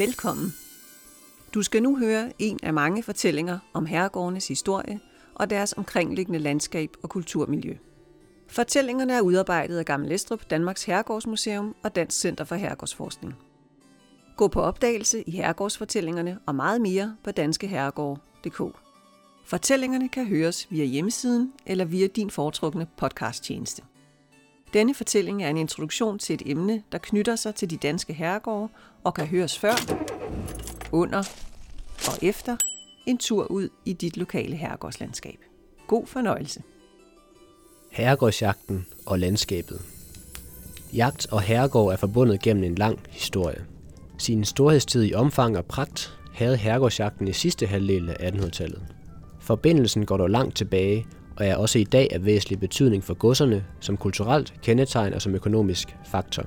Velkommen. Du skal nu høre en af mange fortællinger om herregårdenes historie og deres omkringliggende landskab og kulturmiljø. Fortællingerne er udarbejdet af Gammel Estrup, Danmarks Herregårdsmuseum og Dansk Center for Herregårdsforskning. Gå på opdagelse i herregårdsfortællingerne og meget mere på danskeherregård.dk. Fortællingerne kan høres via hjemmesiden eller via din foretrukne podcasttjeneste. Denne fortælling er en introduktion til et emne, der knytter sig til de danske herregårde og kan høres før, under og efter en tur ud i dit lokale herregårdslandskab. God fornøjelse. Herregårdsjagten og landskabet. Jagt og herregård er forbundet gennem en lang historie. Sin storhedstid i omfang og pragt havde herregårdsjagten i sidste halvdel af 1800-tallet. Forbindelsen går dog langt tilbage og er også i dag af væsentlig betydning for godserne som kulturelt kendetegn og som økonomisk faktor.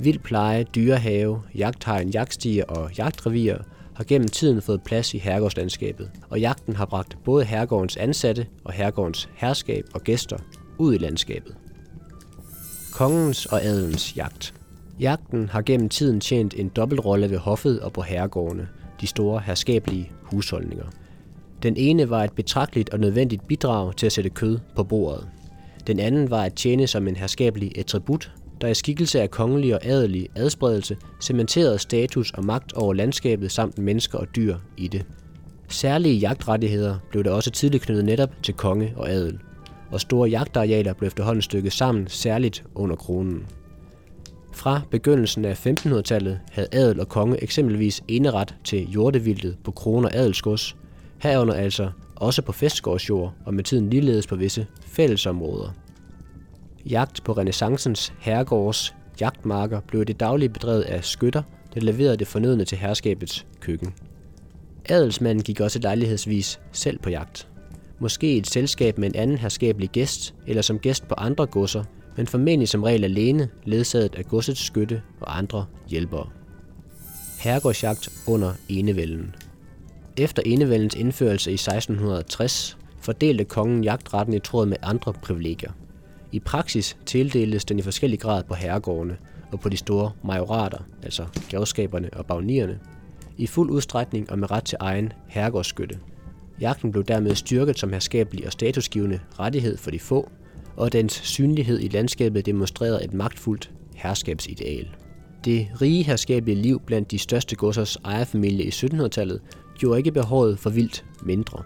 Vild pleje, dyrehave, jagthegn, jagtstiger og jagtrevier har gennem tiden fået plads i herregårdslandskabet, og jagten har bragt både herregårdens ansatte og herregårdens herskab og gæster ud i landskabet. Kongens og adelens jagt Jagten har gennem tiden tjent en dobbeltrolle ved hoffet og på herregårdene, de store herskabelige husholdninger. Den ene var et betragteligt og nødvendigt bidrag til at sætte kød på bordet. Den anden var at tjene som en herskabelig attribut, der i skikkelse af kongelig og adelig adspredelse cementerede status og magt over landskabet samt mennesker og dyr i det. Særlige jagtrettigheder blev der også tidligt knyttet netop til konge og adel, og store jagtarealer blev efterhånden stykket sammen særligt under kronen. Fra begyndelsen af 1500-tallet havde adel og konge eksempelvis eneret til jordevildet på kroner adelsgods, herunder altså også på festgårdsjord og med tiden ligeledes på visse fællesområder. Jagt på renaissancens herregårds jagtmarker blev det daglige bedrevet af skytter, der leverede det fornødne til herskabets køkken. Adelsmanden gik også lejlighedsvis selv på jagt. Måske i et selskab med en anden herskabelig gæst, eller som gæst på andre godser, men formentlig som regel alene, ledsaget af godsets skytte og andre hjælpere. Herregårdsjagt under enevælden. Efter enevældens indførelse i 1660 fordelte kongen jagtretten i tråd med andre privilegier. I praksis tildeltes den i forskellig grad på herregårdene og på de store majorater, altså grevskaberne og bagnierne, i fuld udstrækning og med ret til egen herregårdsskytte. Jagten blev dermed styrket som herskabelig og statusgivende rettighed for de få, og dens synlighed i landskabet demonstrerede et magtfuldt herskabsideal. Det rige herskabelige liv blandt de største godsers ejerfamilie i 1700-tallet gjorde ikke behovet for vildt mindre.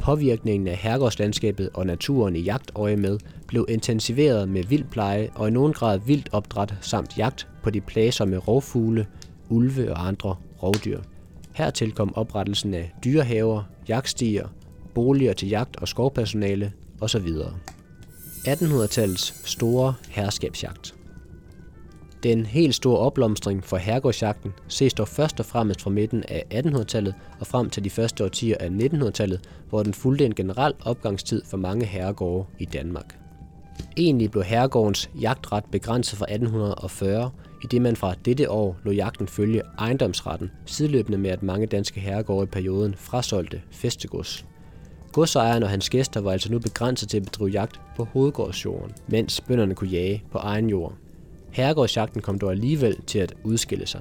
Påvirkningen af herregårdslandskabet og naturen i jagtøje med blev intensiveret med vildpleje og i nogen grad vildt opdræt samt jagt på de plagsomme rovfugle, ulve og andre rovdyr. Hertil kom oprettelsen af dyrehaver, jagtstier, boliger til jagt og skovpersonale osv. 1800-tallets store herskabsjagt. Den helt store opblomstring for herregårdsjagten ses dog først og fremmest fra midten af 1800-tallet og frem til de første årtier af 1900-tallet, hvor den fulgte en generel opgangstid for mange herregårde i Danmark. Egentlig blev herregårdens jagtret begrænset fra 1840, i det man fra dette år lå jagten følge ejendomsretten, sideløbende med at mange danske herregårde i perioden frasolgte festegods. Godsejeren og hans gæster var altså nu begrænset til at bedrive jagt på hovedgårdsjorden, mens bønderne kunne jage på egen jord. Herregårdsjagten kom dog alligevel til at udskille sig.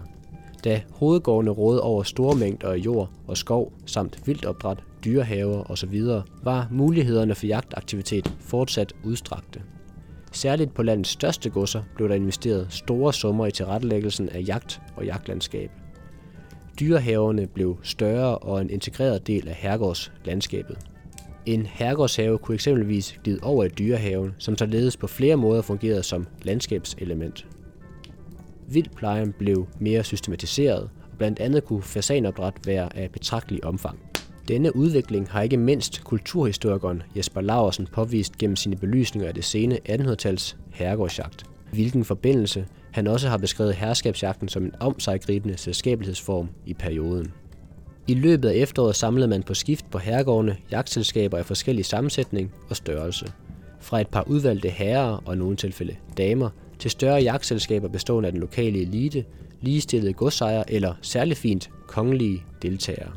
Da hovedgårdene rådede over store mængder af jord og skov samt vildopdræt, dyrehaver osv., var mulighederne for jagtaktivitet fortsat udstrakte. Særligt på landets største godser blev der investeret store summer i tilrettelæggelsen af jagt og jagtlandskab. Dyrehaverne blev større og en integreret del af herregårdslandskabet. En herregårdshave kunne eksempelvis glide over i dyrehaven, som således på flere måder fungerede som landskabselement. Vildplejen blev mere systematiseret, og blandt andet kunne fasanopdræt være af betragtelig omfang. Denne udvikling har ikke mindst kulturhistorikeren Jesper Laursen påvist gennem sine belysninger af det sene 1800-tals herregårdsjagt, hvilken forbindelse han også har beskrevet herskabsjagten som en omsejgribende selskabelighedsform i perioden. I løbet af efteråret samlede man på skift på herregårdene jagtselskaber af forskellig sammensætning og størrelse. Fra et par udvalgte herrer og nogle tilfælde damer til større jagtselskaber bestående af den lokale elite, ligestillede godsejere eller særligt fint kongelige deltagere.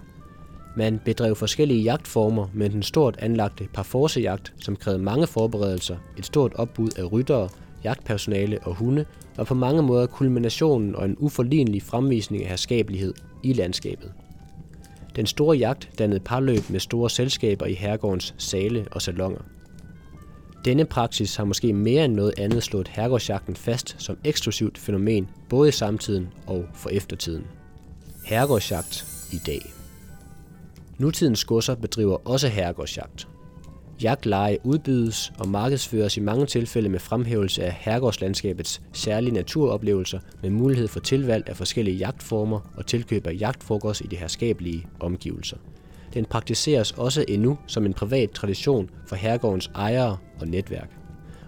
Man bedrev forskellige jagtformer med den stort anlagte parforcejagt, som krævede mange forberedelser, et stort opbud af ryttere, jagtpersonale og hunde var på mange måder kulminationen og en uforlignelig fremvisning af herskabelighed i landskabet. Den store jagt dannede parløb med store selskaber i herregårdens sale og salonger. Denne praksis har måske mere end noget andet slået herregårdsjagten fast som eksklusivt fænomen både i samtiden og for eftertiden. Herregårdsjagt i dag. Nutidens godser bedriver også herregårdsjagt. Jagtleje udbydes og markedsføres i mange tilfælde med fremhævelse af herregårdslandskabets særlige naturoplevelser med mulighed for tilvalg af forskellige jagtformer og tilkøb af jagtfrokost i de herskabelige omgivelser. Den praktiseres også endnu som en privat tradition for herregårdens ejere og netværk.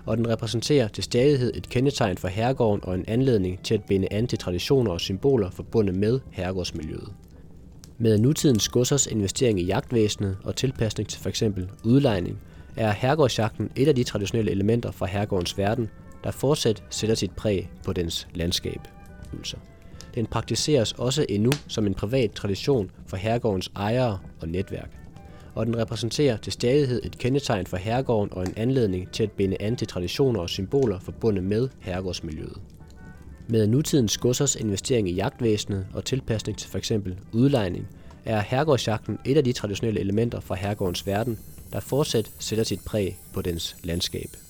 Og den repræsenterer til stadighed et kendetegn for herregården og en anledning til at binde an til traditioner og symboler forbundet med herregårdsmiljøet. Med nutidens godsers investering i jagtvæsenet og tilpasning til f.eks. udlejning, er herregårdsjagten et af de traditionelle elementer fra herregårdens verden, der fortsat sætter sit præg på dens landskab. Den praktiseres også endnu som en privat tradition for herregårdens ejere og netværk. Og den repræsenterer til stadighed et kendetegn for herregården og en anledning til at binde an til traditioner og symboler forbundet med herregårdsmiljøet. Med nutidens godsers investering i jagtvæsenet og tilpasning til f.eks. udlejning, er herregårdsjagten et af de traditionelle elementer fra herregårdens verden, der fortsat sætter sit præg på dens landskab.